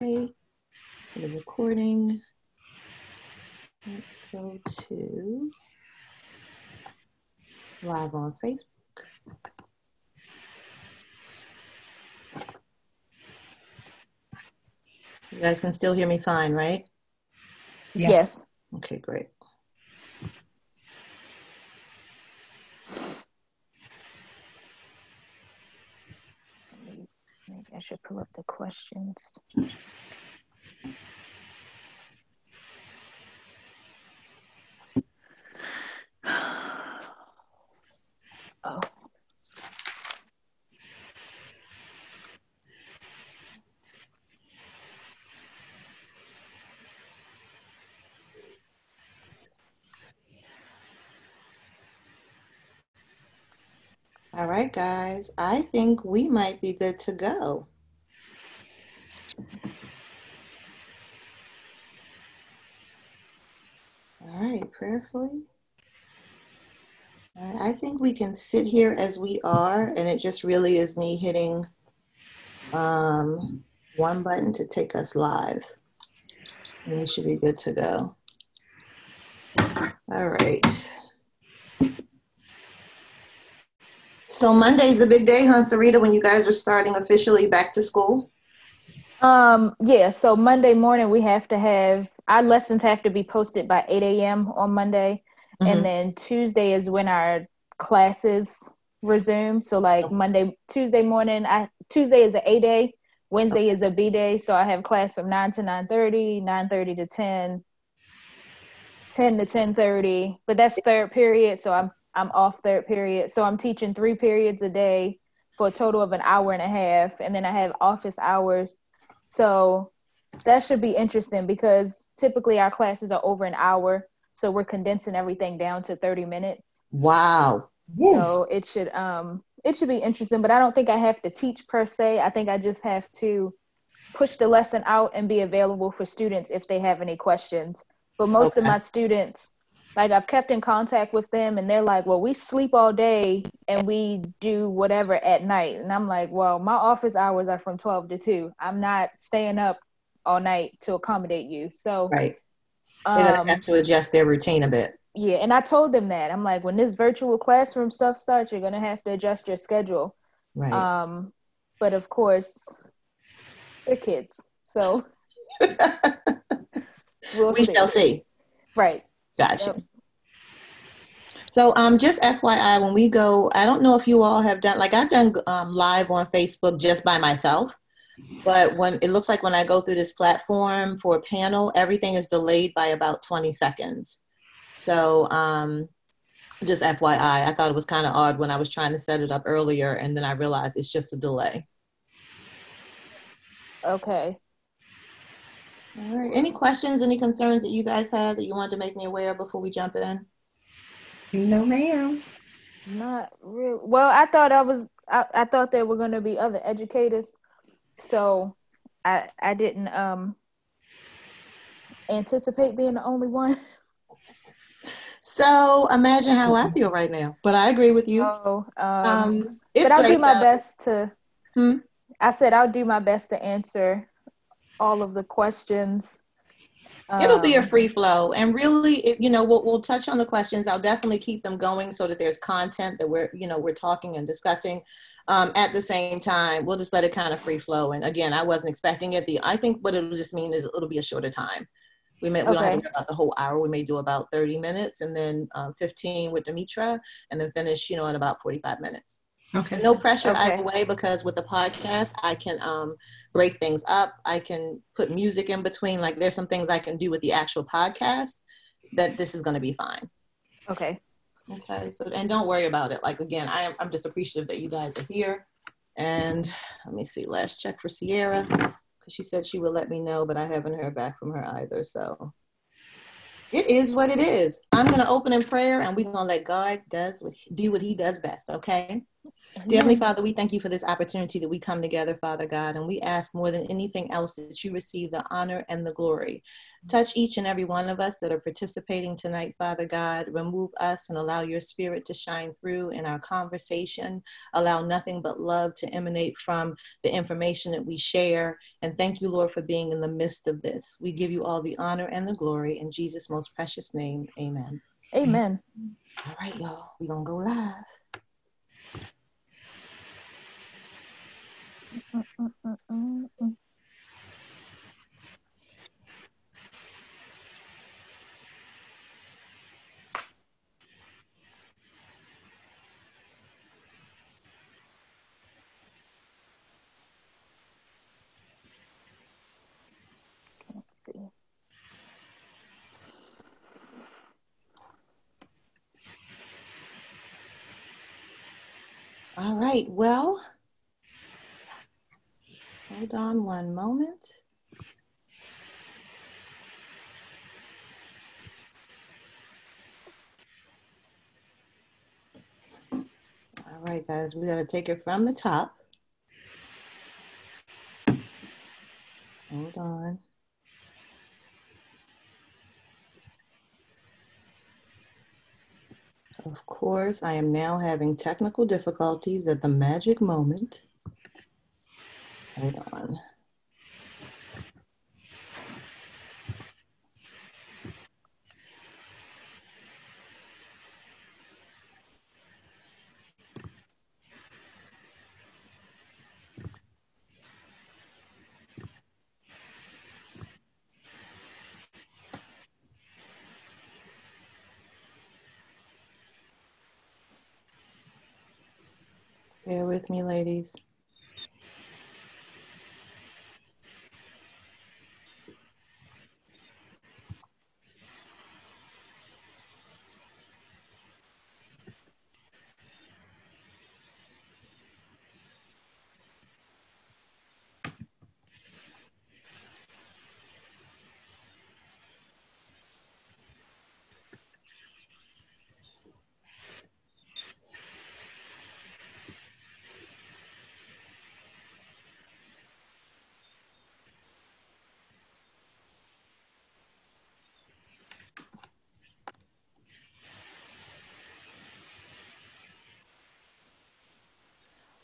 the recording. Let's go to live on Facebook. You guys can still hear me fine, right? Yes. Yes. Okay, great. Maybe I should pull up the questions. Right, guys. I think we might be good to go. All right, prayerfully. All right, I think we can sit here as we are, and it just really is me hitting um, one button to take us live. And we should be good to go. All right. So Monday's a big day, huh, Sarita, when you guys are starting officially back to school? Um, yeah, so Monday morning we have to have our lessons have to be posted by 8 a.m. on Monday. Mhm. And then Tuesday is when our classes resume. So like Monday, Tuesday morning, I Tuesday is a A day, Wednesday is a B day. So I have class from 9 to 9:30, 9:30 to 10, 10 to 10:30. But that's third period, so I'm I'm off third period. So I'm teaching three periods a day for a total of an hour and a half, and then I have office hours. So that should be interesting because typically our classes are over an hour, so we're condensing everything down to 30 minutes. Wow. So it should um it should be interesting, but I don't think I have to teach per se. I think I just have to push the lesson out and be available for students if they have any questions. But most of my students like I've kept in contact with them and they're like, "Well, we sleep all day and we do whatever at night." And I'm like, "Well, my office hours are from 12 to 2. I'm not staying up all night to accommodate you." So, Right. They're um, have to adjust their routine a bit. yeah, and I told them that. I'm like, when this virtual classroom stuff starts, you're gonna have to adjust your schedule. Right. Um, but of course, they're kids, so we'll we shall see. Right. Gotcha. Yep. So, um, just FYI, when we go, I don't know if you all have done, like I've done um, live on Facebook just by myself, but when it looks like when I go through this platform for a panel, everything is delayed by about 20 seconds. So, um, just FYI, I thought it was kind of odd when I was trying to set it up earlier, and then I realized it's just a delay. Okay. All right. Any questions, any concerns that you guys had that you wanted to make me aware of before we jump in? No, ma'am. Not real. Well, I thought I was. I, I thought there were gonna be other educators, so I I didn't um anticipate being the only one. So imagine how I feel right now. But I agree with you. So um, Um, it's but I'll great do my though. best to. Hmm? I said I'll do my best to answer all of the questions. It'll be a Um, free flow, and really, it, you know, we'll we'll touch on the questions. I'll definitely keep them going so that there's content that we're you know we're talking and discussing. Um, at the same time, we'll just let it kind of free flow. And again, I wasn't expecting it. The I think what it'll just mean is it'll be a shorter time. We may we don't have to Okay. about the whole hour. We may do about 30 minutes, and then um, 15 with Demetra, and then finish you know in about 45 minutes. Okay. No pressure Okay. either way because with the podcast, I can um, break things up. I can put music in between. Like there's some things I can do with the actual podcast that this is going to be fine. Okay. Okay. So and don't worry about it. Like again, I am I'm just appreciative that you guys are here. And let me see. Last check for Sierra because she said she would let me know, but I haven't heard back from her either. So it is what it is. I'm going to open in prayer, and we're going to let God does what do what He does best. Okay. Dear Heavenly Father, we thank you for this opportunity that we come together, Father God, and we ask more than anything else that you receive the honor and the glory. Touch each and every one of us that are participating tonight, Father God. Remove us and allow your spirit to shine through in our conversation. Allow nothing but love to emanate from the information that we share. And thank you, Lord, for being in the midst of this. We give you all the honor and the glory in Jesus' most precious name. Amen. Amen. All right, y'all, we're going to go live. Let's see. All right, well, hold on one moment. All right, guys, we got to take it from the top. Hold on. Of course, I am now having technical difficulties at the magic moment. On. Bear with me, ladies.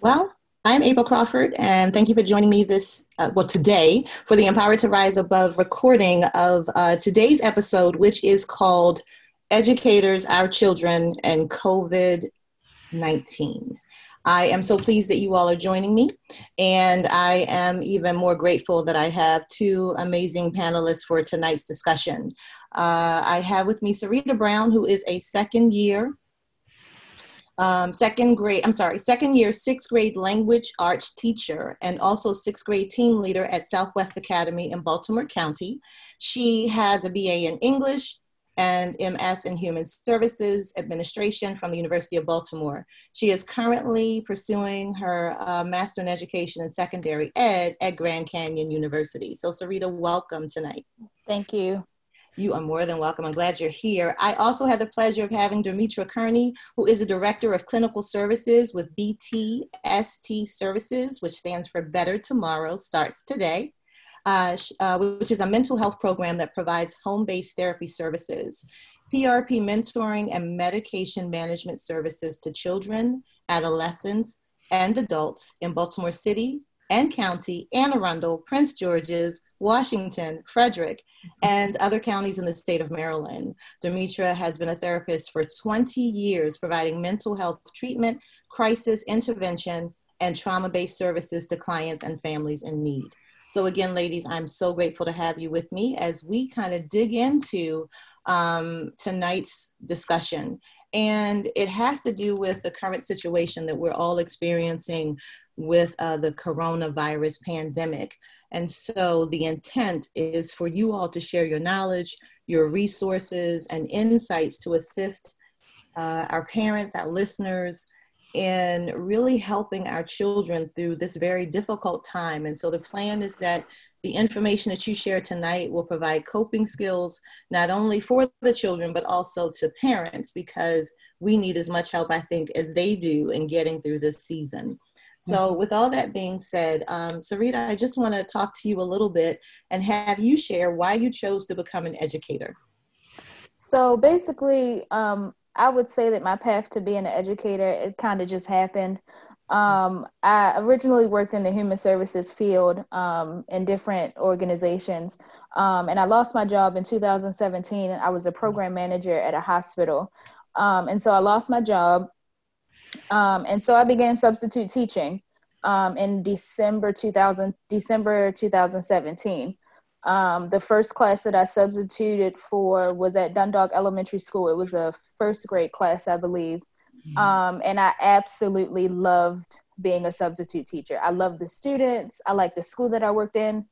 Well, I'm April Crawford, and thank you for joining me this, uh, well, today for the Empowered to Rise Above recording of uh, today's episode, which is called Educators, Our Children, and COVID 19. I am so pleased that you all are joining me, and I am even more grateful that I have two amazing panelists for tonight's discussion. Uh, I have with me Sarita Brown, who is a second year um, second grade, I'm sorry, second year, sixth grade language arts teacher, and also sixth grade team leader at Southwest Academy in Baltimore County. She has a BA in English and MS in Human Services Administration from the University of Baltimore. She is currently pursuing her uh, Master in Education and Secondary Ed at Grand Canyon University. So, Sarita, welcome tonight. Thank you. You are more than welcome. I'm glad you're here. I also had the pleasure of having Demetra Kearney, who is a Director of Clinical Services with BTST Services, which stands for Better Tomorrow Starts Today, uh, uh, which is a mental health program that provides home-based therapy services, PRP mentoring and medication management services to children, adolescents, and adults in Baltimore City and County, Anne Arundel, Prince George's, Washington, Frederick, and other counties in the state of Maryland. Demetra has been a therapist for 20 years, providing mental health treatment, crisis intervention, and trauma based services to clients and families in need. So, again, ladies, I'm so grateful to have you with me as we kind of dig into um, tonight's discussion. And it has to do with the current situation that we're all experiencing with uh, the coronavirus pandemic. And so the intent is for you all to share your knowledge, your resources, and insights to assist uh, our parents, our listeners, in really helping our children through this very difficult time. And so the plan is that the information that you share tonight will provide coping skills not only for the children but also to parents because we need as much help, I think, as they do in getting through this season. So, with all that being said, um, Sarita, I just want to talk to you a little bit and have you share why you chose to become an educator. So, basically, um, I would say that my path to being an educator, it kind of just happened. Um, I originally worked in the human services field um, in different organizations, um, and I lost my job in 2017. And I was a program manager at a hospital, um, and so I lost my job, um, and so I began substitute teaching um, in December 2000, December 2017. the first class that I substituted for was at Dundalk Elementary School. It was a first grade class, I believe. Mm-hmm. Um, and I absolutely loved being a substitute teacher. I loved the students. I liked the school that I worked in.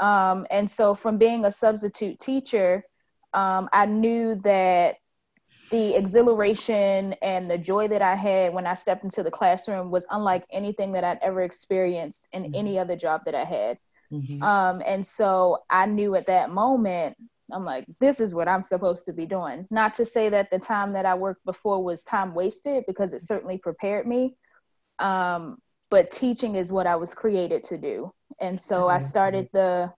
Um, and so, from being a substitute teacher, um, I knew that the exhilaration and the joy that I had when I stepped into the classroom was unlike anything that I'd ever experienced in mm-hmm. any other job that I had. Mm-hmm. Um, and so I knew at that moment I'm like, this is what I'm supposed to be doing. Not to say that the time that I worked before was time wasted because it certainly prepared me. Um, but teaching is what I was created to do. And so I started the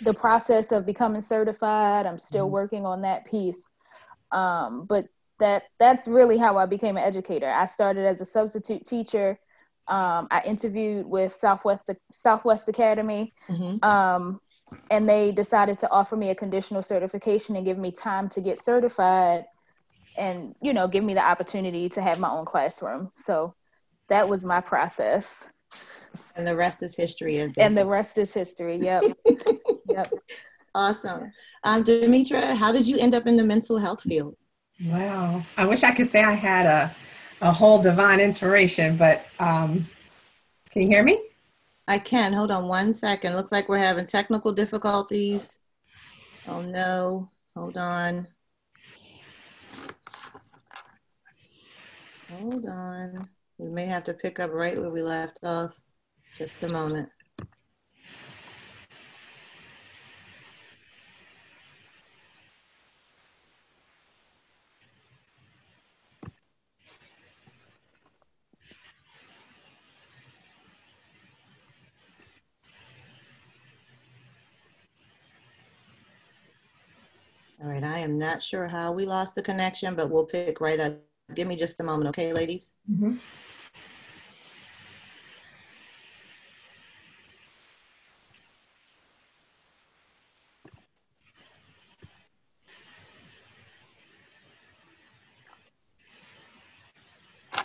the process of becoming certified. I'm still mm-hmm. working on that piece. Um, but that that's really how I became an educator. I started as a substitute teacher. Um, I interviewed with Southwest Southwest Academy. Mm-hmm. Um, and they decided to offer me a conditional certification and give me time to get certified and you know give me the opportunity to have my own classroom so that was my process and the rest is history is and the rest is history yep yep awesome um demetra how did you end up in the mental health field wow i wish i could say i had a a whole divine inspiration but um can you hear me I can. Hold on one second. Looks like we're having technical difficulties. Oh no. Hold on. Hold on. We may have to pick up right where we left off. Just a moment. All right, I am not sure how we lost the connection, but we'll pick right up. Give me just a moment, okay, ladies? Mm-hmm.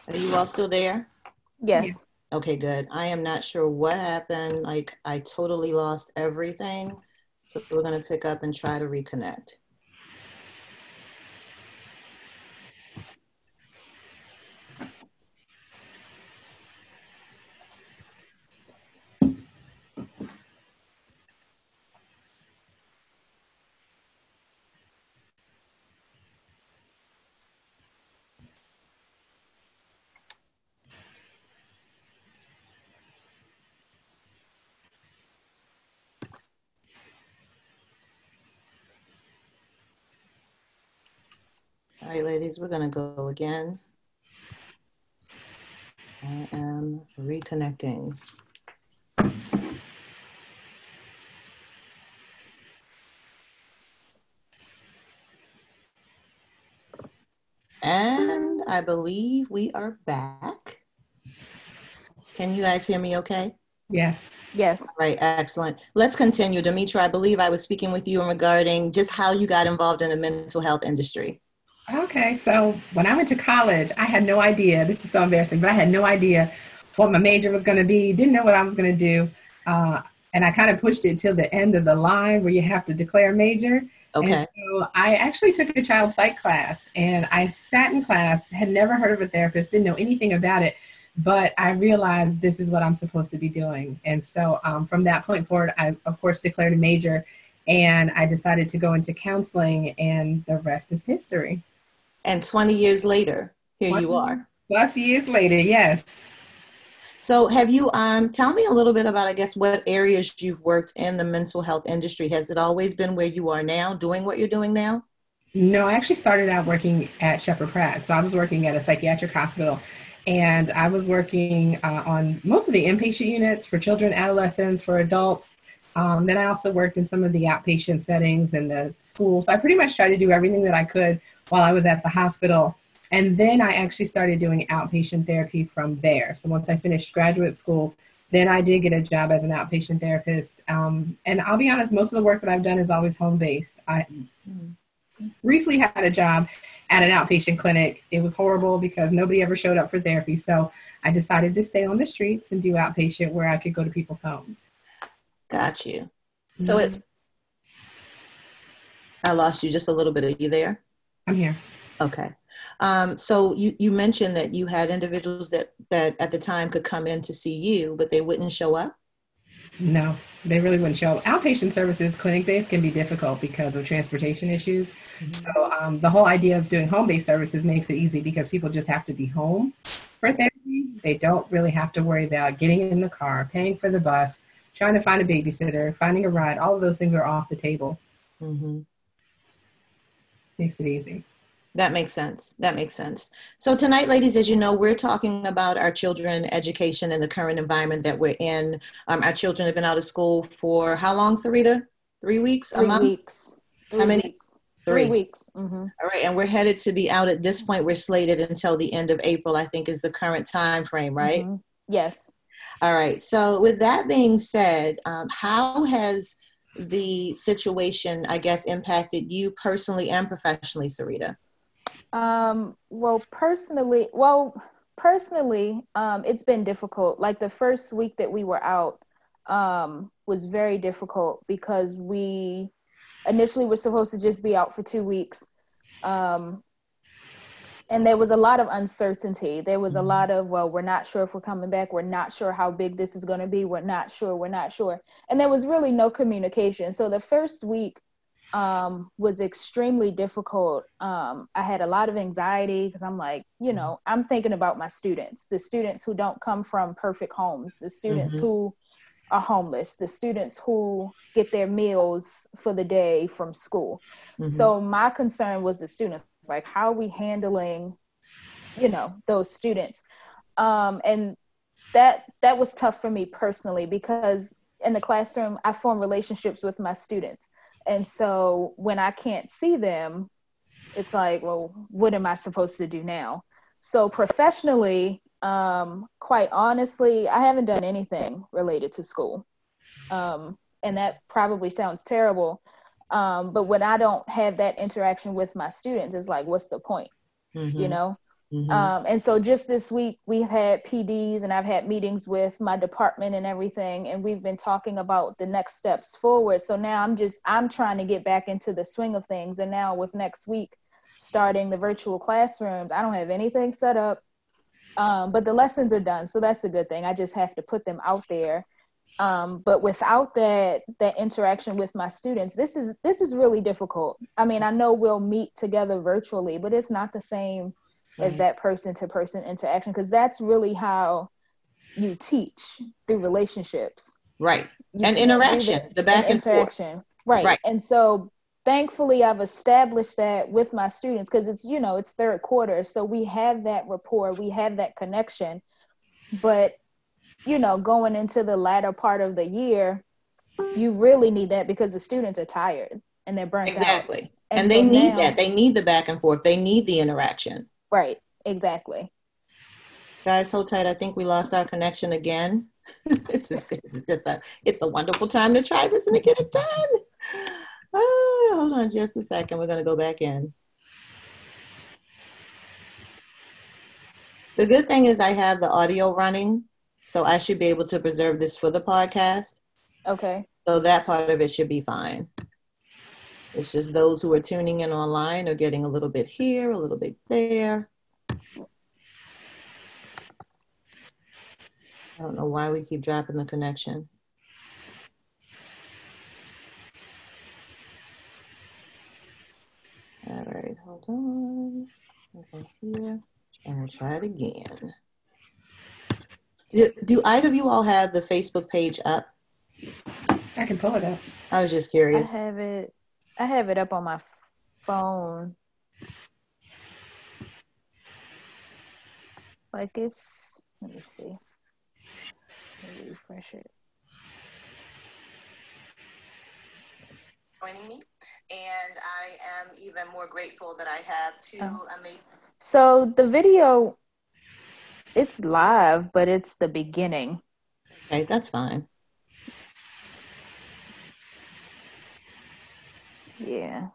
Are you all still there? Yes. Okay, good. I am not sure what happened. Like, I totally lost everything. So we're going to pick up and try to reconnect. All right, ladies, we're gonna go again. I am reconnecting. And I believe we are back. Can you guys hear me okay? Yes. Yes. All right, excellent. Let's continue. Demetra, I believe I was speaking with you regarding just how you got involved in the mental health industry. Okay, so when I went to college, I had no idea. This is so embarrassing, but I had no idea what my major was going to be. Didn't know what I was going to do, uh, and I kind of pushed it till the end of the line where you have to declare major. Okay. And so I actually took a child psych class, and I sat in class, had never heard of a therapist, didn't know anything about it, but I realized this is what I'm supposed to be doing. And so um, from that point forward, I of course declared a major, and I decided to go into counseling, and the rest is history. And 20 years later, here you are. Plus years later, yes. So, have you um tell me a little bit about I guess what areas you've worked in the mental health industry? Has it always been where you are now, doing what you're doing now? No, I actually started out working at Sheppard Pratt. So I was working at a psychiatric hospital and I was working uh, on most of the inpatient units for children, adolescents, for adults. Um, then I also worked in some of the outpatient settings and the schools. So I pretty much tried to do everything that I could while I was at the hospital. And then I actually started doing outpatient therapy from there. So once I finished graduate school, then I did get a job as an outpatient therapist. Um, and I'll be honest, most of the work that I've done is always home based. I briefly had a job at an outpatient clinic. It was horrible because nobody ever showed up for therapy. So I decided to stay on the streets and do outpatient where I could go to people's homes. Got you. So it, I lost you just a little bit. Are you there? I'm here. Okay. Um, so you, you mentioned that you had individuals that, that at the time could come in to see you, but they wouldn't show up? No, they really wouldn't show. Up. Outpatient services, clinic based, can be difficult because of transportation issues. Mm-hmm. So um, the whole idea of doing home based services makes it easy because people just have to be home for therapy. They don't really have to worry about getting in the car, paying for the bus, trying to find a babysitter, finding a ride. All of those things are off the table. Mm-hmm. Makes it easy. That makes sense. That makes sense. So tonight, ladies, as you know, we're talking about our children education and the current environment that we're in. Um, our children have been out of school for how long, Sarita? Three weeks? Three weeks. Three how many? Weeks. Three, Three weeks. Mm-hmm. All right, and we're headed to be out at this point. We're slated until the end of April. I think is the current time frame, right? Mm-hmm. Yes. All right. So with that being said, um, how has the situation, I guess, impacted you personally and professionally, Sarita? Um, well, personally, well, personally, um, it's been difficult. Like the first week that we were out um, was very difficult because we initially were supposed to just be out for two weeks. Um, and there was a lot of uncertainty. There was a mm-hmm. lot of, well, we're not sure if we're coming back. We're not sure how big this is going to be. We're not sure. We're not sure. And there was really no communication. So the first week, um, was extremely difficult. Um, I had a lot of anxiety because I'm like, you know, I'm thinking about my students, the students who don't come from perfect homes, the students mm-hmm. who are homeless, the students who get their meals for the day from school. Mm-hmm. So my concern was the students, like, how are we handling, you know, those students? Um, and that that was tough for me personally because in the classroom I form relationships with my students and so when I can't see them, it's like, well, what am I supposed to do now? So professionally, um, quite honestly, I haven't done anything related to school. Um, and that probably sounds terrible. Um, but when I don't have that interaction with my students, it's like, what's the point? Mm-hmm. You know? Mm-hmm. Um, and so just this week, we've had PDs and I've had meetings with my department and everything, and we've been talking about the next steps forward. So now I'm just, I'm trying to get back into the swing of things. And now with next week, starting the virtual classrooms, I don't have anything set up, um, but the lessons are done. So that's a good thing. I just have to put them out there. Um, but without that that interaction with my students this is this is really difficult. I mean i know we'll meet together virtually but it's not the same as that person to person interaction because that's really how you teach through relationships. Right. You and interactions the back and interaction. Forth. right. Right. And so thankfully i've established that with my students because it's you know it's third quarter so we have that rapport we have that connection. But you know going into the latter part of the year you really need that because the students are tired and they're burnt exactly out. and, and so they need now, that they need the back and forth they need the interaction Right, exactly. Guys, hold tight. I think we lost our connection again. this, is, this is just a, it's a wonderful time to try this and to get it done. Oh, hold on just a second. We're going to go back in. The good thing is I have the audio running, so I should be able to preserve this for the podcast. Okay. So that part of it should be fine. It's just those who are tuning in online are getting a little bit here, a little bit there. I don't know why we keep dropping the connection. All right, hold on. Over here. And we'll try it again. Do, do either of you all have the Facebook page up? I can pull it up. I was just curious. I curious. have it. I have it up on my phone. Like it's. Let me see. Let me refresh it. Joining me, and I am even more grateful that I have two Oh. amazing. So the video, it's live, but it's the beginning. Okay, that's fine. Yeah.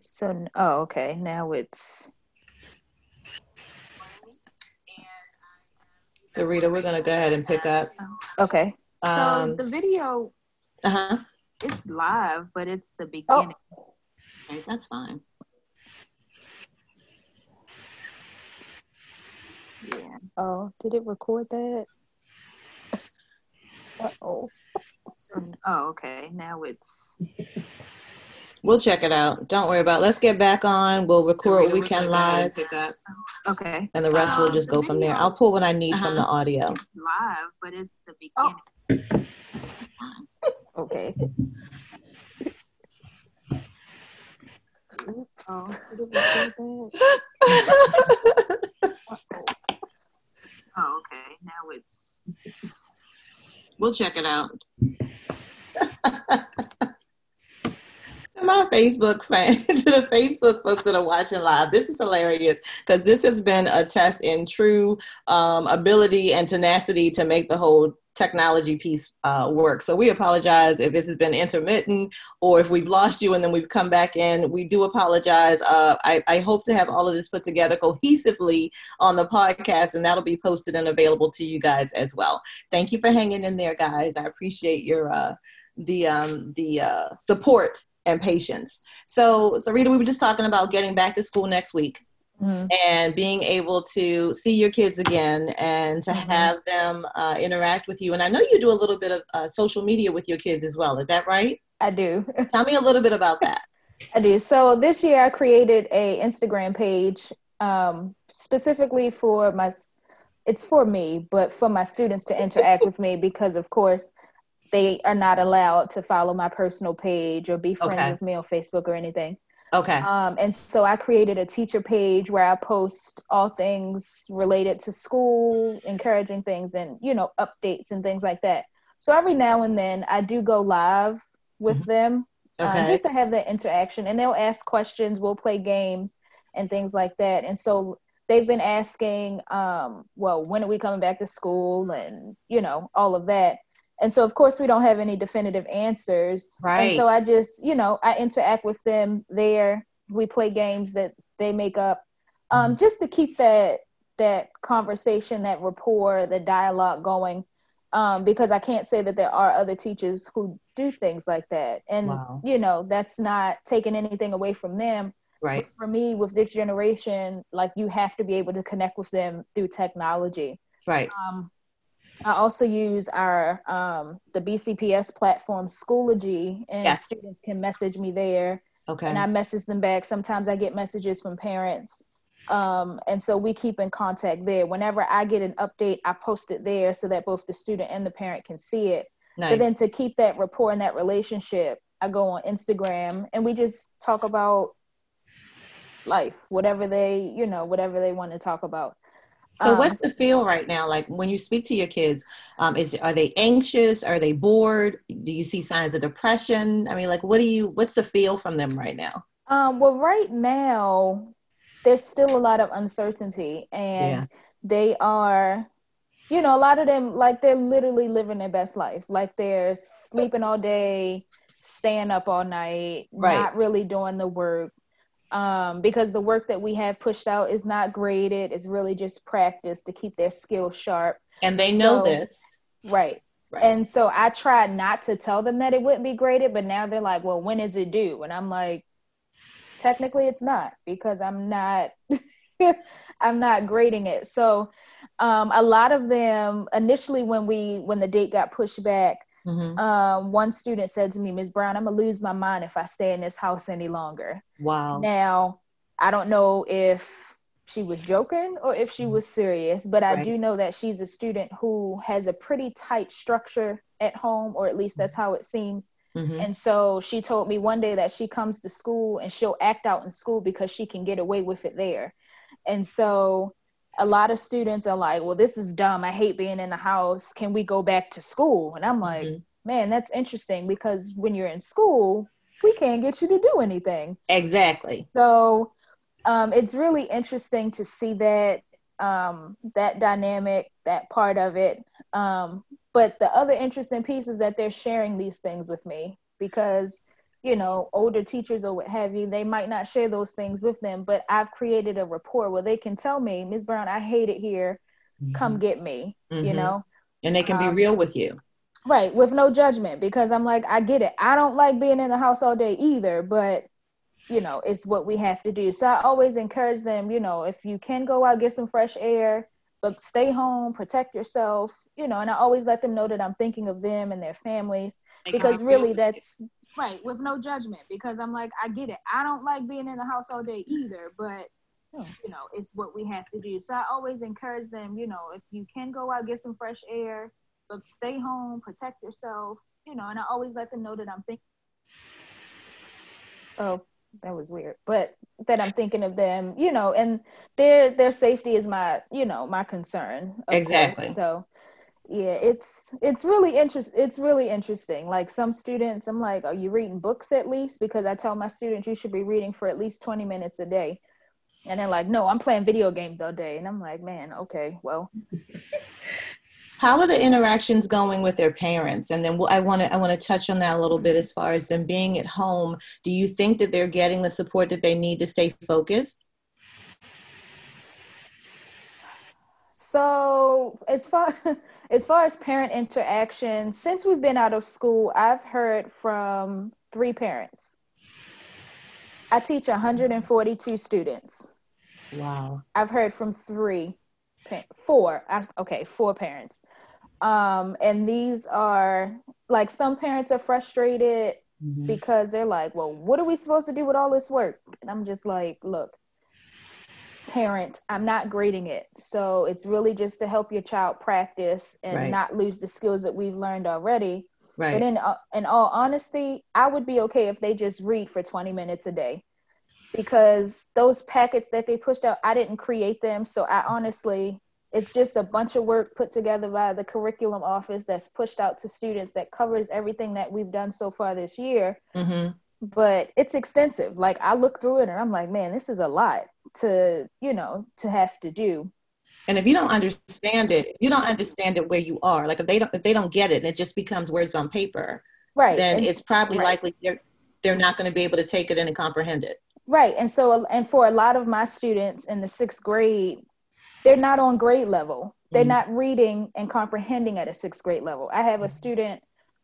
So, oh, okay. Now it's. Sarita, we're gonna go ahead and pick up. Okay. So Um, the video, uh huh. it's live, but it's the beginning. Okay, that's fine. Yeah. Oh, did it record that? Uh oh. So, oh, okay. Now it's. We'll check it out. Don't worry about. It. Let's get back on. We'll record what we can live, Okay. and the rest we'll Um, just the go from there. I'll pull what I need from the audio. It's live, but it's the beginning. Okay. Oops. Oh, did it record that? Uh-oh. Oh, okay. Now it's. We'll check it out. to my Facebook fan, to the Facebook folks that are watching live, this is hilarious because this has been a test in true um, ability and tenacity to make the whole technology piece uh, work. So we apologize if this has been intermittent or if we've lost you and then we've come back in. We do apologize. Uh, I, I hope to have all of this put together cohesively on the podcast and that'll be posted and available to you guys as well. Thank you for hanging in there, guys. I appreciate your uh, the um, the uh, support and patience. So, Sarita, we were just talking about getting back to school next week Mhm. and being able to see your kids again and to Mhm. have them uh, interact with you. And I know you do a little bit of uh, social media with your kids as well. Is that right? I do. Tell me a little bit about that. I do. So this year I created a Instagram page um, specifically for my. It's for me, but for my students to interact with me because, of course, they are not allowed to follow my personal page or be friends Okay. with me on Facebook or anything. Okay. Um, and so I created a teacher page where I post all things related to school, encouraging things, and you know updates and things like that. So every now and then I do go live with them um, Okay. just to have that interaction, and they'll ask questions. We'll play games and things like that. And so they've been asking, um, well, when are we coming back to school, and you know all of that. And so, of course, we don't have any definitive answers. Right. And so I just, you know, I interact with them there. We play games that they make up, um, just to keep that that conversation, that rapport, the dialogue going. Um, because I can't say that there are other teachers who do things like that. And Wow. you know, that's not taking anything away from them. Right. For me, with this generation, like you have to be able to connect with them through technology. Right. Um, I also use our um, the BCPS platform Schoology, and Yes. students can message me there, Okay. and I message them back. Sometimes I get messages from parents, um, and so we keep in contact there. Whenever I get an update, I post it there so that both the student and the parent can see it. nice. But then to keep that rapport and that relationship, I go on Instagram and we just talk about life, whatever they, you know, whatever they want to talk about. So Um, what's the feel right now? Like when you speak to your kids, um, is are they anxious? Are they bored? Do you see signs of depression? I mean, like what do you? What's the feel from them right now? Um, well, right now, there's still a lot of uncertainty, and Yeah. they are, you know, a lot of them, like, they're literally living their best life. Like, they're sleeping all day, staying up all night, Right. not really doing the work. Um, because the work that we have pushed out is not graded, it's really just practice to keep their skills sharp. And they know So- this. Right. Right. And so I tried not to tell them that it wouldn't be graded, but now they're like, well, when is it due? And I'm like, technically it's not because I'm not I'm not grading it. So um, a lot of them initially when we when the date got pushed back, Mhm. um, one student said to me, Ms. Brown, I'm gonna lose my mind if I stay in this house any longer. Wow. Now, I don't know if she was joking or if she mm-hmm. was serious. But I right. do know that she's a student who has a pretty tight structure at home, or at least that's how it seems. Mm-hmm. And so she told me one day that she comes to school and she'll act out in school because she can get away with it there. And so a lot of students are like, well, this is dumb. I hate being in the house. Can we go back to school? And I'm like, mm-hmm. man, that's interesting because when you're in school, we can't get you to do anything. Exactly. So um, it's really interesting to see that um, that dynamic, that part of it. Um, but the other interesting piece is that they're sharing these things with me because you know older teachers or what have you they might not share those things with them but i've created a rapport where they can tell me ms brown i hate it here. Mm-hmm. come get me mm-hmm. you know? And they can be um, real with you. right with no judgment because i'm like i get it. I don't like being in the house all day either but you know it's what we have to do. So i always encourage them you know if you can go out get some fresh air but stay home protect yourself you know and i always let them know that i'm thinking of them and their families because really that's right with no judgment because i'm like i get it. I don't like being in the house all day either but you know it's what we have to do. So i always encourage them you know if you can go out get some fresh air but stay home protect yourself you know and i always let them know that i'm thinking oh that was weird but that i'm thinking of them you know and their their safety is my you know my concern exactly course. so yeah it's it's really interest it's really interesting. Like some students i'm like are you reading books at least? Because i tell my students you should be reading for at least 20 minutes a day. And they're like no i'm playing video games all day. And i'm like man okay well. How are the interactions going with their parents? And then i want to i want to touch on that a little bit as far as them being at home. Do you think that they're getting the support that they need to stay focused so as far as far as parent interaction since we've been out of school i've heard from three parents i teach 142 students wow i've heard from three four okay four parents um, and these are like some parents are frustrated mm-hmm. because they're like, well, what are we supposed to do with all this work? And I'm just like, look, parent, I'm not grading it. So it's really just to help your child practice and right. not lose the skills that we've learned already. Right. But in, uh, in all honesty, I would be okay if they just read for 20 minutes a day because those packets that they pushed out, I didn't create them. So I honestly it's just a bunch of work put together by the curriculum office that's pushed out to students that covers everything that we've done so far this year. Mm-hmm. But it's extensive. Like I look through it and I'm like, man, this is a lot to, you know, to have to do. And if you don't understand it, you don't understand it where you are. Like if they don't, if they don't get it, and it just becomes words on paper. Right. Then and, it's probably right. likely they're they're not going to be able to take it in and comprehend it. Right. And so, and for a lot of my students in the sixth grade, they're not on grade level. They're mm-hmm. not reading and comprehending at a sixth grade level. I have a mm-hmm. student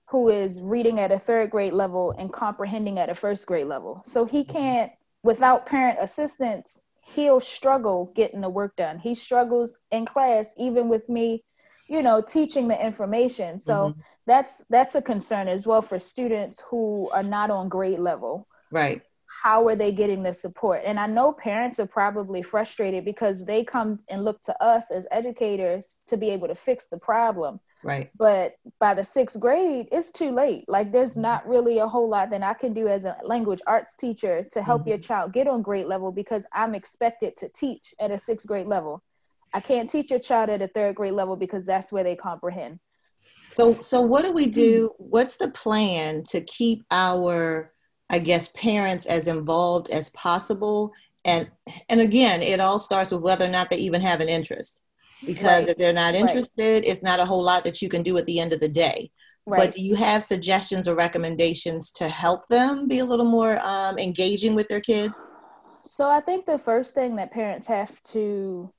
who is reading at a third grade level and comprehending at a first grade level. So he mm-hmm. can't, without parent assistance, he'll struggle getting the work done. He struggles in class, even with me, you know, teaching the information. So mm-hmm. that's that's a concern as well for students who are not on grade level. Right how are they getting the support? And i know parents are probably frustrated because they come and look to us as educators to be able to fix the problem. Right. But by the sixth grade it's too late. Like there's mm-hmm. not really a whole lot that i can do as a language arts teacher to help mm-hmm. your child get on grade level because i'm expected to teach at a sixth grade level. I can't teach your child at a third grade level because that's where they comprehend. So so what do we do? What's the plan to keep our I guess, parents as involved as possible. And and again, it all starts with whether or not they even have an interest. Because right. if they're not interested, right. it's not a whole lot that you can do at the end of the day. Right. But do you have suggestions or recommendations to help them be a little more um, engaging with their kids? So I think the first thing that parents have to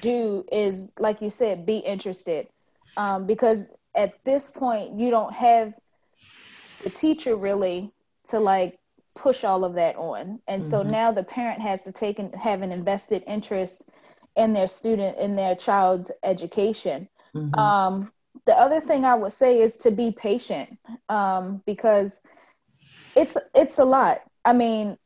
do is, like you said, be interested. Um, because at this point, you don't have the teacher really to like push all of that on and mm-hmm. so now the parent has to take and have an invested interest in their student in their child's education mm-hmm. um, the other thing i would say is to be patient um, because it's it's a lot i mean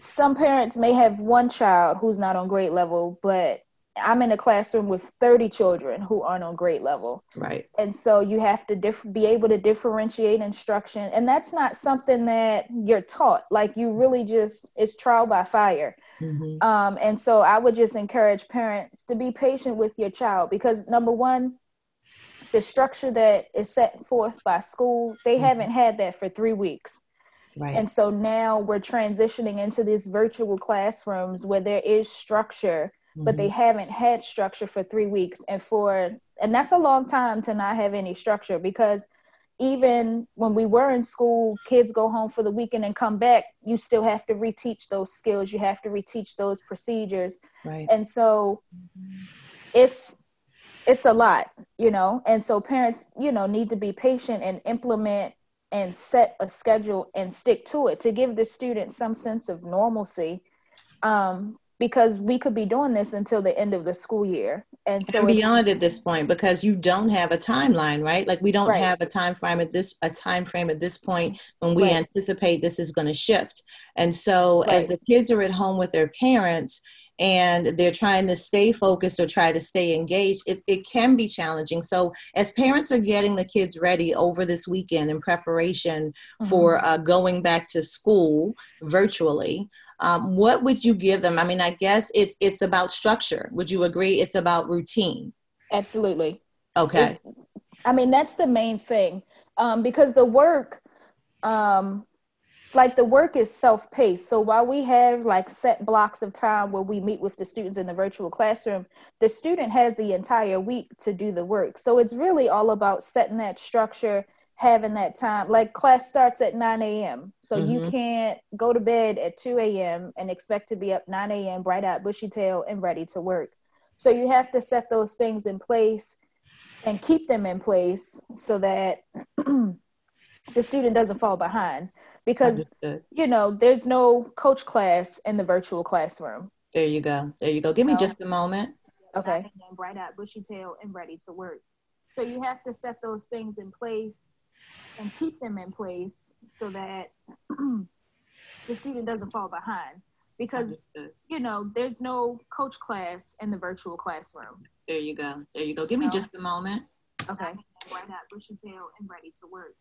some parents may have one child who's not on grade level, but I'm in a classroom with 30 children who aren't on grade level. Right. And so you have to diff- be able to differentiate instruction. And that's not something that you're taught. Like you really just, it's trial by fire. Mm-hmm. Um, and so I would just encourage parents to be patient with your child because number one, the structure that is set forth by school, they mm-hmm. haven't had that for three weeks. Right. And so now we're transitioning into these virtual classrooms where there is structure mm-hmm. but they mm-hmm. haven't had structure for three weeks and for and that's a long time to not have any structure because even when we were in school kids go home for the weekend and come back you still have to reteach those skills you have to reteach those procedures right. and so it's it's a lot you know and so parents you know need to be patient and implement and set a schedule and stick to it to give the student some sense of normalcy um, because we could be doing this until the end of the school year and so and beyond at this point because you don't have a timeline right like we don't right. have a time frame at this a time frame at this point when we right. anticipate this is going to shift and so right. as the kids are at home with their parents and they're trying to stay focused or try to stay engaged, it, it can be challenging. So, as parents are getting the kids ready over this weekend in preparation mm-hmm. for uh, going back to school virtually, um, what would you give them? I mean, I guess it's it's about structure. Would you agree? It's about routine. Absolutely. Okay. It's, I mean, that's the main thing um, because the work, um, like the work is self-paced. So while we have like set blocks of time where we meet with the students in the virtual classroom, the student has the entire week to do the work. So it's really all about setting that structure having that time. Like class starts at 9 a.m. So mm-hmm. you can't go to bed at 2 a.m. and expect to be up 9 a.m., bright eyed, bushy tail, and ready to work. So you have to set those things in place and keep them in place so that the student doesn't fall behind. Because, you know, there's no coach class in the virtual classroom. There you go. There you go. Give me just a moment. Okay. Bright eyed, bushy tail, and ready to work. So you have to set those things in place and keep them in place so that the student doesn't fall behind because you know there's no coach class in the virtual classroom there you go there you go give me just a moment okay right out bushy tail and ready to work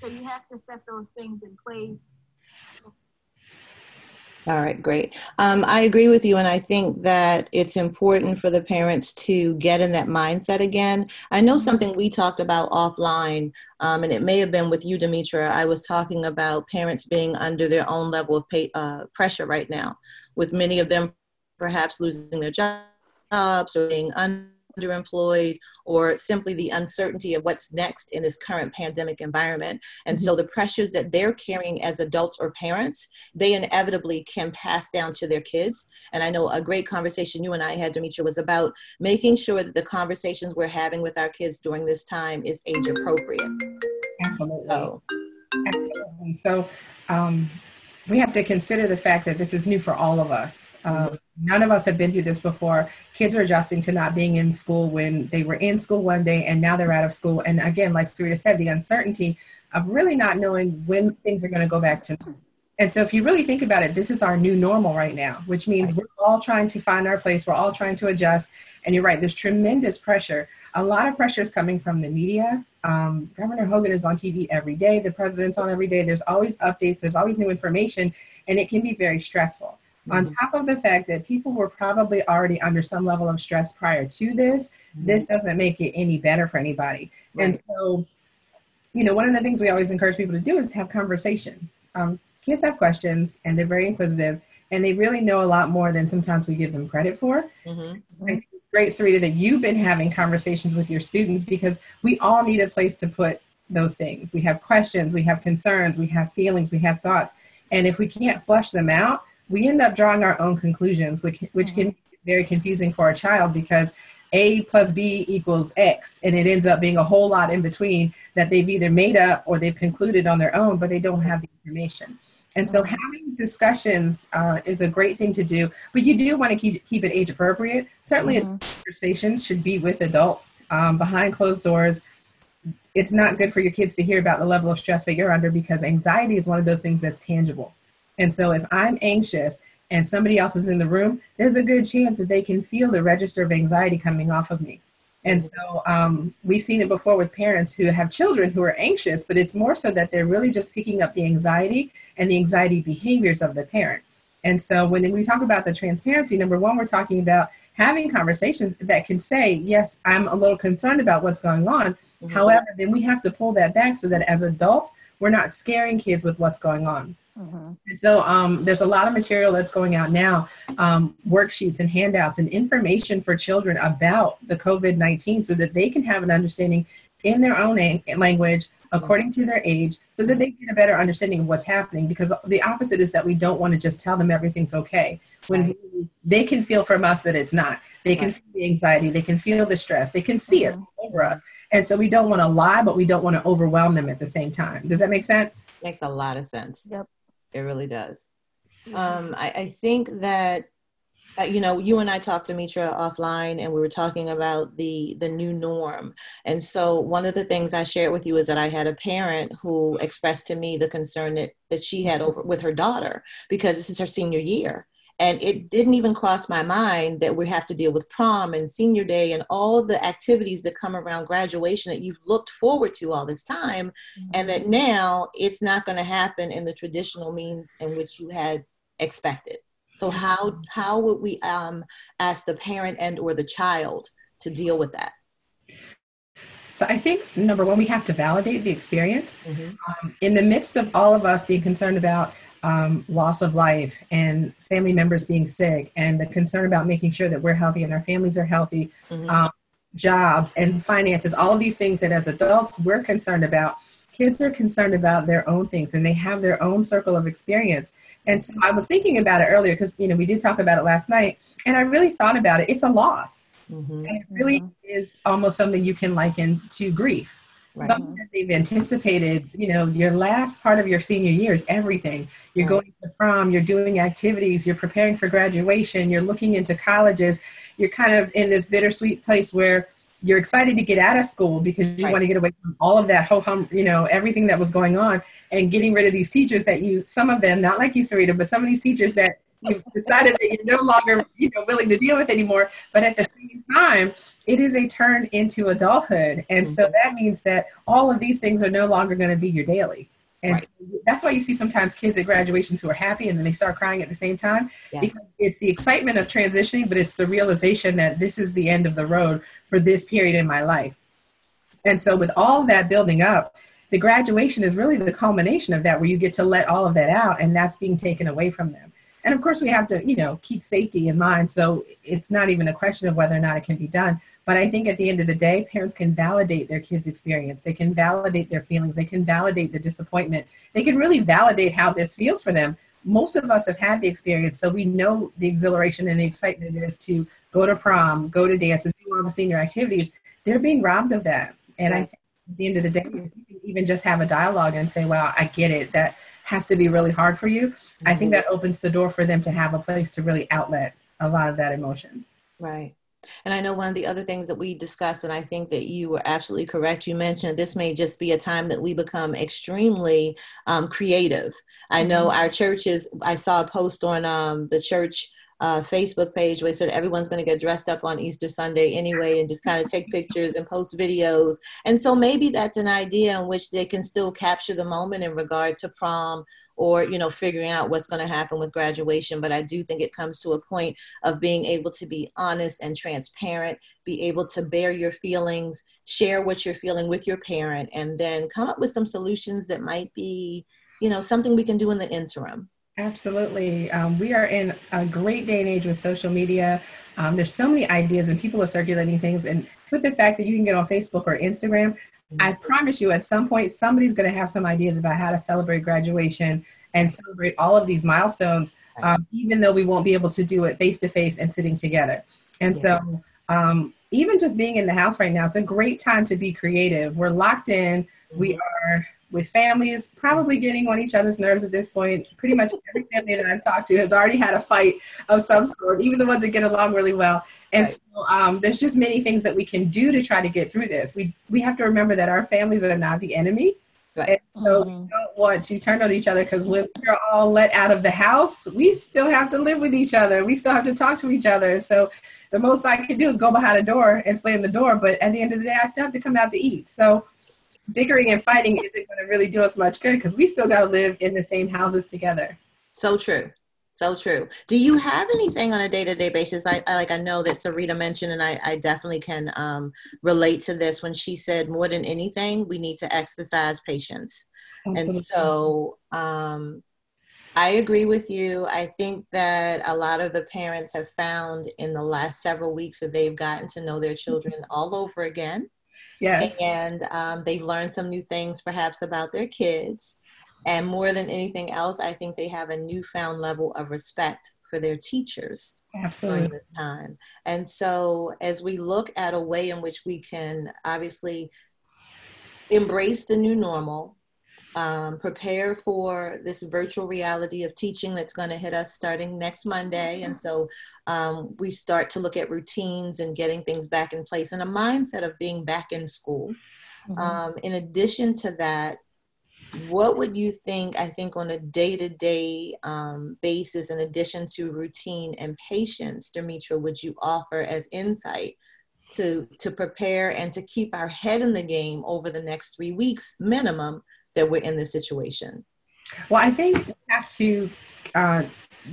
so you have to set those things in place all right, great. Um, I agree with you, and I think that it's important for the parents to get in that mindset again. I know mm-hmm. something we talked about offline, um, and it may have been with you, Demetra. I was talking about parents being under their own level of pay, uh, pressure right now, with many of them perhaps losing their jobs or being under underemployed or simply the uncertainty of what's next in this current pandemic environment. And mm-hmm. so the pressures that they're carrying as adults or parents, they inevitably can pass down to their kids. And I know a great conversation you and I had, Demetra, was about making sure that the conversations we're having with our kids during this time is age appropriate. Absolutely. So, Absolutely. So, um, we have to consider the fact that this is new for all of us. Um, none of us have been through this before. Kids are adjusting to not being in school when they were in school one day and now they're out of school. And again, like Sarita said, the uncertainty of really not knowing when things are going to go back to normal. And so, if you really think about it, this is our new normal right now, which means we're all trying to find our place. We're all trying to adjust. And you're right, there's tremendous pressure. A lot of pressure is coming from the media. Um, Governor Hogan is on TV every day. The president's on every day. There's always updates. There's always new information, and it can be very stressful. Mm-hmm. On top of the fact that people were probably already under some level of stress prior to this, mm-hmm. this doesn't make it any better for anybody. Right. And so, you know, one of the things we always encourage people to do is have conversation. Um, kids have questions, and they're very inquisitive, and they really know a lot more than sometimes we give them credit for. Mm-hmm great, Sarita, that you've been having conversations with your students because we all need a place to put those things. We have questions, we have concerns, we have feelings, we have thoughts. And if we can't flush them out, we end up drawing our own conclusions, which, which can be very confusing for a child because A plus B equals X. And it ends up being a whole lot in between that they've either made up or they've concluded on their own, but they don't have the information. And so having discussions uh, is a great thing to do, but you do want to keep, keep it age appropriate. Certainly, mm-hmm. conversations should be with adults um, behind closed doors. It's not good for your kids to hear about the level of stress that you're under because anxiety is one of those things that's tangible. And so if I'm anxious and somebody else is in the room, there's a good chance that they can feel the register of anxiety coming off of me. And so um, we've seen it before with parents who have children who are anxious, but it's more so that they're really just picking up the anxiety and the anxiety behaviors of the parent. And so when we talk about the transparency, number one, we're talking about having conversations that can say, yes, I'm a little concerned about what's going on. Mm-hmm. However, then we have to pull that back so that as adults, we're not scaring kids with what's going on. Mm-hmm. So um, there's a lot of material that's going out now, um, worksheets and handouts and information for children about the COVID 19 so that they can have an understanding in their own language according to their age so that they get a better understanding of what's happening because the opposite is that we don't want to just tell them everything's okay when right. we, they can feel from us that it's not they can right. feel the anxiety they can feel the stress they can see it mm-hmm. over us and so we don't want to lie but we don't want to overwhelm them at the same time does that make sense makes a lot of sense yep it really does. Um, I, I think that uh, you know you and i talked demetra offline and we were talking about the the new norm. And so one of the things i shared with you is that i had a parent who expressed to me the concern that that she had over with her daughter because this is her senior year and it didn't even cross my mind that we have to deal with prom and senior day and all the activities that come around graduation that you've looked forward to all this time mm-hmm. and that now it's not going to happen in the traditional means in which you had expected so how how would we um, ask the parent and or the child to deal with that? So I think number one, we have to validate the experience. Mm-hmm. Um, in the midst of all of us being concerned about um, loss of life and family members being sick, and the concern about making sure that we're healthy and our families are healthy, mm-hmm. um, jobs and finances, all of these things that as adults we're concerned about kids are concerned about their own things and they have their own circle of experience. And so I was thinking about it earlier because, you know, we did talk about it last night and I really thought about it. It's a loss. Mm-hmm. And it really mm-hmm. is almost something you can liken to grief. Right. Something that they've anticipated, you know, your last part of your senior year is everything. You're right. going to prom, you're doing activities, you're preparing for graduation, you're looking into colleges. You're kind of in this bittersweet place where you're excited to get out of school because you right. want to get away from all of that ho hum, you know, everything that was going on and getting rid of these teachers that you, some of them, not like you, Sarita, but some of these teachers that you've decided that you're no longer, you know, willing to deal with anymore. But at the same time, it is a turn into adulthood. And mm-hmm. so that means that all of these things are no longer going to be your daily. And right. so that's why you see sometimes kids at graduations who are happy and then they start crying at the same time. Yes. Because it's the excitement of transitioning, but it's the realization that this is the end of the road for this period in my life. And so, with all that building up, the graduation is really the culmination of that, where you get to let all of that out, and that's being taken away from them. And of course, we have to, you know, keep safety in mind. So it's not even a question of whether or not it can be done. But I think at the end of the day, parents can validate their kids' experience. They can validate their feelings. They can validate the disappointment. They can really validate how this feels for them. Most of us have had the experience, so we know the exhilaration and the excitement it is to go to prom, go to dances, do all the senior activities. They're being robbed of that. And I think at the end of the day, even just have a dialogue and say, "Well, I get it. That has to be really hard for you." I think mm-hmm. that opens the door for them to have a place to really outlet a lot of that emotion. Right. And I know one of the other things that we discussed, and I think that you were absolutely correct. You mentioned this may just be a time that we become extremely um, creative. I know mm-hmm. our churches, I saw a post on um, the church uh, Facebook page where it said everyone's going to get dressed up on Easter Sunday anyway and just kind of take pictures and post videos. And so maybe that's an idea in which they can still capture the moment in regard to prom or you know figuring out what's going to happen with graduation but i do think it comes to a point of being able to be honest and transparent be able to bare your feelings share what you're feeling with your parent and then come up with some solutions that might be you know something we can do in the interim Absolutely. Um, we are in a great day and age with social media. Um, there's so many ideas, and people are circulating things. And with the fact that you can get on Facebook or Instagram, I promise you, at some point, somebody's going to have some ideas about how to celebrate graduation and celebrate all of these milestones, um, even though we won't be able to do it face to face and sitting together. And so, um, even just being in the house right now, it's a great time to be creative. We're locked in. We mm-hmm. are with families, probably getting on each other's nerves at this point. Pretty much every family that I've talked to has already had a fight of some sort, even the ones that get along really well. And right. so um, there's just many things that we can do to try to get through this. We we have to remember that our families are not the enemy. Right. And so mm-hmm. we don't want to turn on each other because when we're all let out of the house, we still have to live with each other. We still have to talk to each other. So the most I can do is go behind a door and slam the door. But at the end of the day, I still have to come out to eat. So bickering and fighting isn't going to really do us much good because we still got to live in the same houses together. So true. So true. Do you have anything on a day to day basis? I, I, like I know that Sarita mentioned, and I, I definitely can um, relate to this when she said more than anything, we need to exercise patience. Absolutely. And so um, I agree with you. I think that a lot of the parents have found in the last several weeks that they've gotten to know their children all over again. Yes. And um, they've learned some new things perhaps about their kids. And more than anything else, I think they have a newfound level of respect for their teachers Absolutely. during this time. And so, as we look at a way in which we can obviously embrace the new normal, um, prepare for this virtual reality of teaching that's going to hit us starting next Monday. And so um, we start to look at routines and getting things back in place and a mindset of being back in school. Mm-hmm. Um, in addition to that, what would you think i think on a day-to-day um, basis in addition to routine and patience demetra would you offer as insight to to prepare and to keep our head in the game over the next three weeks minimum that we're in this situation well i think we have to uh,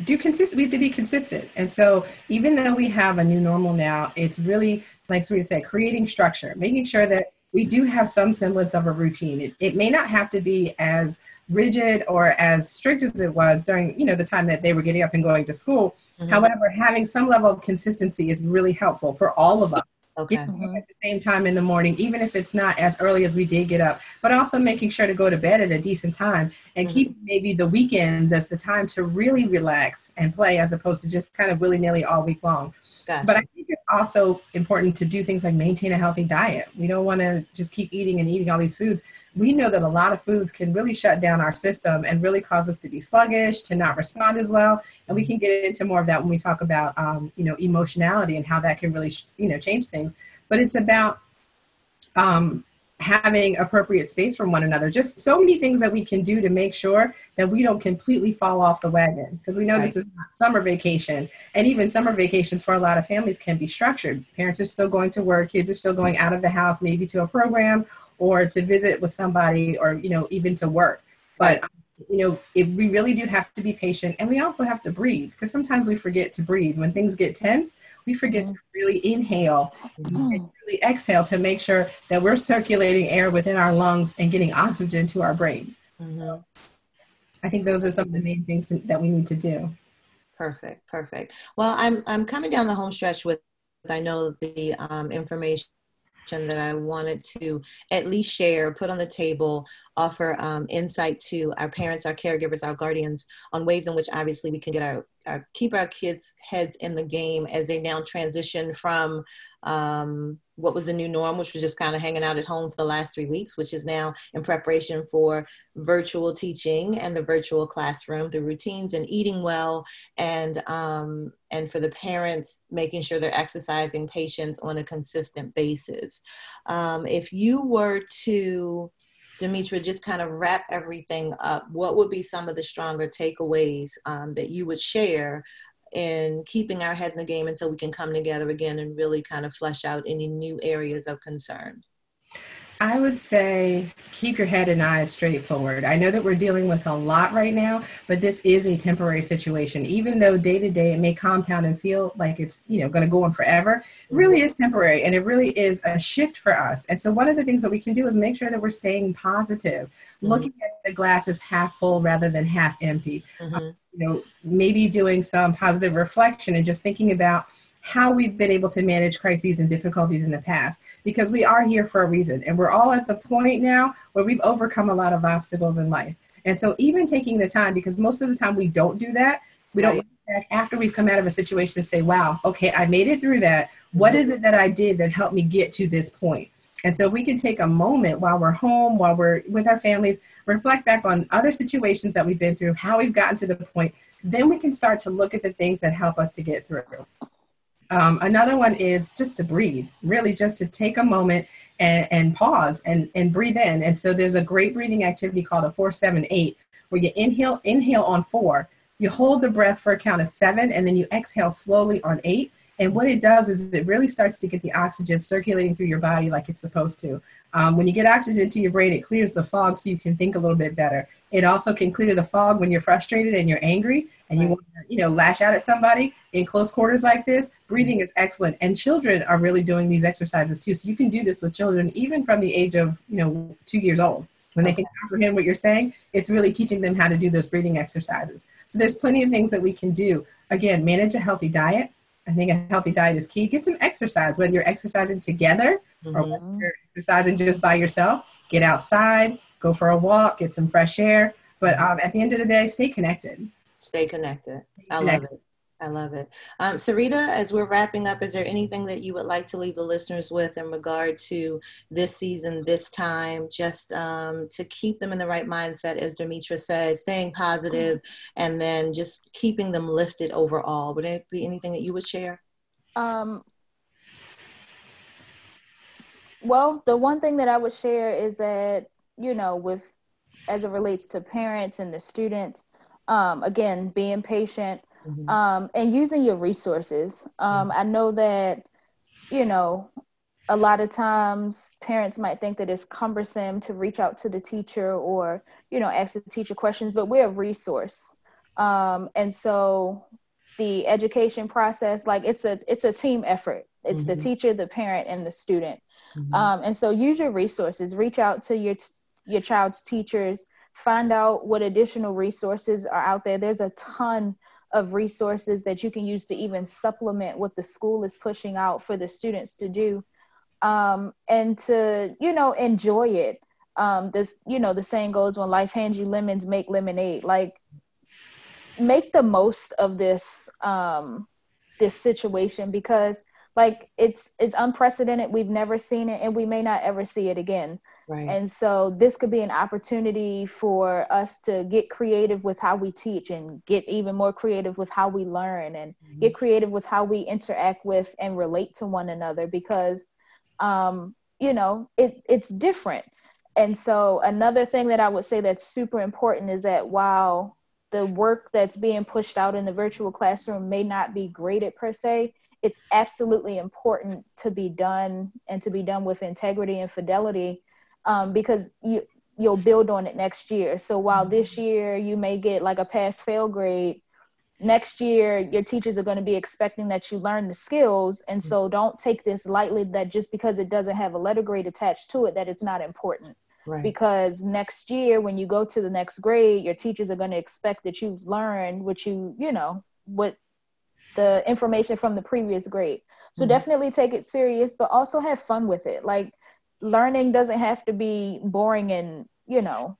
do consistent we have to be consistent and so even though we have a new normal now it's really like Sarita said creating structure making sure that we do have some semblance of a routine. It, it may not have to be as rigid or as strict as it was during you know the time that they were getting up and going to school. Mm-hmm. However, having some level of consistency is really helpful for all of us. Okay. Mm-hmm. At the same time in the morning, even if it's not as early as we did get up, but also making sure to go to bed at a decent time and mm-hmm. keep maybe the weekends as the time to really relax and play as opposed to just kind of willy nilly all week long. Gotcha. But I think it's also important to do things like maintain a healthy diet. We don't want to just keep eating and eating all these foods. We know that a lot of foods can really shut down our system and really cause us to be sluggish, to not respond as well. And we can get into more of that when we talk about, um, you know, emotionality and how that can really, you know, change things. But it's about um, having appropriate space from one another. Just so many things that we can do to make sure that we don't completely fall off the wagon. Because we know right. this is not summer vacation. And even summer vacations for a lot of families can be structured. Parents are still going to work, kids are still going out of the house, maybe to a program or to visit with somebody or, you know, even to work. But you know, if we really do have to be patient and we also have to breathe because sometimes we forget to breathe. When things get tense, we forget mm-hmm. to really inhale mm-hmm. and really exhale to make sure that we're circulating air within our lungs and getting oxygen to our brains. Mm-hmm. I think those are some of the main things that we need to do. Perfect, perfect. Well, I'm I'm coming down the home stretch with I know the um, information that I wanted to at least share, put on the table, offer um, insight to our parents, our caregivers, our guardians on ways in which obviously we can get our, our keep our kids' heads in the game as they now transition from um, what was the new norm, which was just kind of hanging out at home for the last three weeks, which is now in preparation for virtual teaching and the virtual classroom, the routines and eating well, and um, and for the parents making sure they're exercising patience on a consistent basis. Um, if you were to Demetra, just kind of wrap everything up, what would be some of the stronger takeaways um, that you would share in keeping our head in the game until we can come together again and really kind of flesh out any new areas of concern? I would say keep your head and eyes straight forward. I know that we're dealing with a lot right now, but this is a temporary situation. Even though day to day it may compound and feel like it's, you know, going to go on forever, it really is temporary and it really is a shift for us. And so one of the things that we can do is make sure that we're staying positive, mm-hmm. looking at the glass as half full rather than half empty. Mm-hmm. Um, you know, maybe doing some positive reflection and just thinking about how we've been able to manage crises and difficulties in the past because we are here for a reason and we're all at the point now where we've overcome a lot of obstacles in life and so even taking the time because most of the time we don't do that we right. don't back after we've come out of a situation and say wow okay i made it through that what mm-hmm. is it that i did that helped me get to this point? point and so we can take a moment while we're home, while we're with our families, reflect back on other situations that we've been through, how we've gotten to the point. Then we can start to look at the things that help us to get through. Um, another one is just to breathe, really just to take a moment and, and pause and, and breathe in. And so there's a great breathing activity called a four, seven, eight, where you inhale, inhale on four, you hold the breath for a count of seven, and then you exhale slowly on eight. And what it does is it really starts to get the oxygen circulating through your body like it's supposed to. Um, when you get oxygen to your brain, it clears the fog so you can think a little bit better. It also can clear the fog when you're frustrated and you're angry and you want to, you know, lash out at somebody in close quarters like this. Breathing is excellent, and children are really doing these exercises too. So you can do this with children even from the age of, you know, two years old. When they can comprehend what you're saying, it's really teaching them how to do those breathing exercises. So there's plenty of things that we can do. Again, manage a healthy diet I think a healthy diet is key. Get some exercise, whether you're exercising together mm-hmm. or you're exercising just by yourself. Get outside, go for a walk, get some fresh air. But um, at the end of the day, stay connected. Stay connected. I love it. I love it. Um, Sarita, as we're wrapping up, is there anything that you would like to leave the listeners with in regard to this season, this time, just um, to keep them in the right mindset, as Demetra said, staying positive, and then just keeping them lifted overall? Would it be anything that you would share? Um, well, the one thing that I would share is that, you know, with as it relates to parents and the students, um, again, being patient mm-hmm. um, and using your resources. Um. I know that, you know, a lot of times parents might think that it's cumbersome to reach out to the teacher or, you know, ask the teacher questions, but we're a resource. Um, and so the education process, like it's a it's a team effort. It's mm-hmm. the teacher, the parent, and the student. Mm-hmm. Um, and so use your resources. Reach out to your your child's teachers. Find out what additional resources are out there. There's a ton of resources that you can use to even supplement what the school is pushing out for the students to do um, and to you know enjoy it. Um, this you know the saying goes when life hands you lemons make lemonade. Like make the most of this um, this situation because like it's it's unprecedented. We've never seen it and we may not ever see it again Right. And so this could be an opportunity for us to get creative with how we teach and get even more creative with how we learn and mm-hmm. get creative with how we interact with and relate to one another because um, you know, it it's different. And so another thing that I would say that's super important is that while the work that's being pushed out in the virtual classroom may not be graded per se, it's absolutely important to be done and to be done with integrity and fidelity um, because you you'll build on it next year. So while mm-hmm. this year you may get like a pass fail grade, next year your teachers are going to be expecting that you learn the skills and so mm-hmm. don't take this lightly that just because it doesn't have a letter grade attached to it that it's not important right. because next year when you go to the next grade your teachers are going to expect that you've learned what you you know what the information from the previous grade so mm-hmm. definitely take it serious but also have fun with it like learning doesn't have to be boring and you know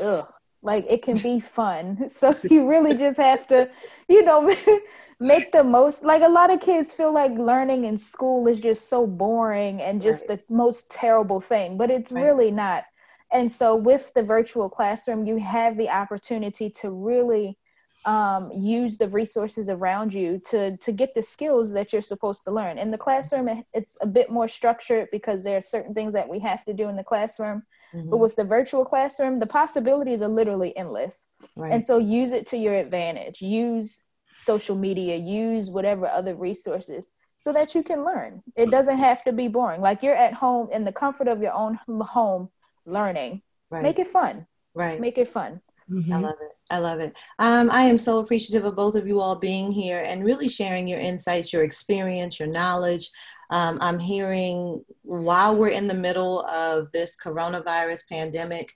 ugh like it can be fun so you really just have to you know make the most like a lot of kids feel like learning in school is just so boring and just right. the most terrible thing but it's right. really not and so with the virtual classroom you have the opportunity to really um, use the resources around you to to get the skills that you're supposed to learn. In the classroom it's a bit more structured because there are certain things that we have to do in the classroom. Mm-hmm. but with the virtual classroom the possibilities are literally endless. Right. and so use it to your advantage. Use social media. Use whatever other resources so that you can learn. It doesn't have to be boring. Like you're at home in the comfort of your own home learning. Right. make it fun. Right. Make it fun Mm-hmm. I love it. I love it. Um, I am so appreciative of both of you all being here and really sharing your insights, your experience, your knowledge. Um, I'm hearing while we're in the middle of this coronavirus pandemic,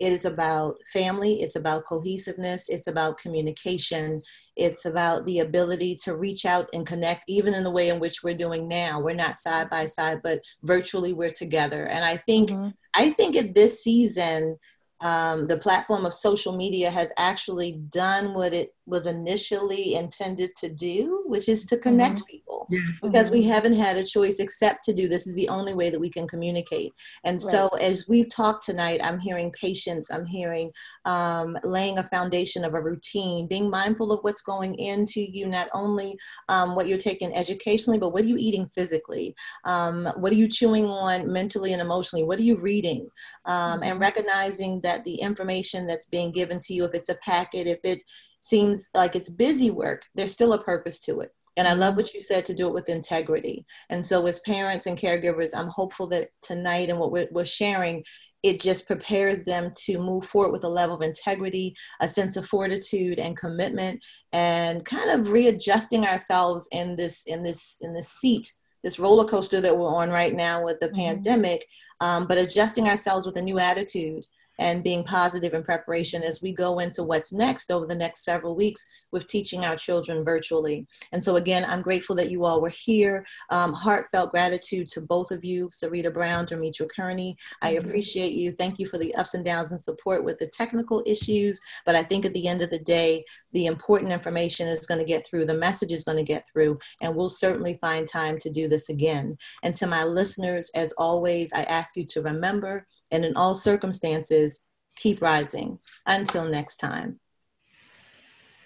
it is about family, it's about cohesiveness, it's about communication, it's about the ability to reach out and connect, even in the way in which we're doing now. We're not side by side, but virtually we're together. And I think, mm-hmm. I think at this season, um, the platform of social media has actually done what it was initially intended to do, which is to connect Mm-hmm. people. Yeah. Because we haven't had a choice except to do this is the only way that we can communicate. And so, as we've talked tonight, I'm hearing patience, I'm hearing um, laying a foundation of a routine, being mindful of what's going into you, not only um, what you're taking educationally, but what are you eating physically? Um, what are you chewing on mentally and emotionally? What are you reading? Um, and Mhm. recognizing that the information that's being given to you, if it's a packet, if it seems like it's busy work, there's still a purpose to it. And I love what you said to do it with integrity. And so, as parents and caregivers, I'm hopeful that tonight and what we're, we're sharing, it just prepares them to move forward with a level of integrity, a sense of fortitude and commitment, and kind of readjusting ourselves in this in this in this seat, this roller coaster that we're on right now with the Mhm. pandemic, um, but adjusting ourselves with a new attitude and being positive in preparation as we go into what's next over the next several weeks with teaching our children virtually. And so, again, I'm grateful that you all were here. Um, heartfelt gratitude to both of you, Sarita Brown, Demetria Kearney. I appreciate you. Thank you for the ups and downs and support with the technical issues. But I think at the end of the day, the important information is going to get through, the message is going to get through, and we'll certainly find time to do this again. And to my listeners, as always, I ask you to remember and in all circumstances, keep rising. Until next time.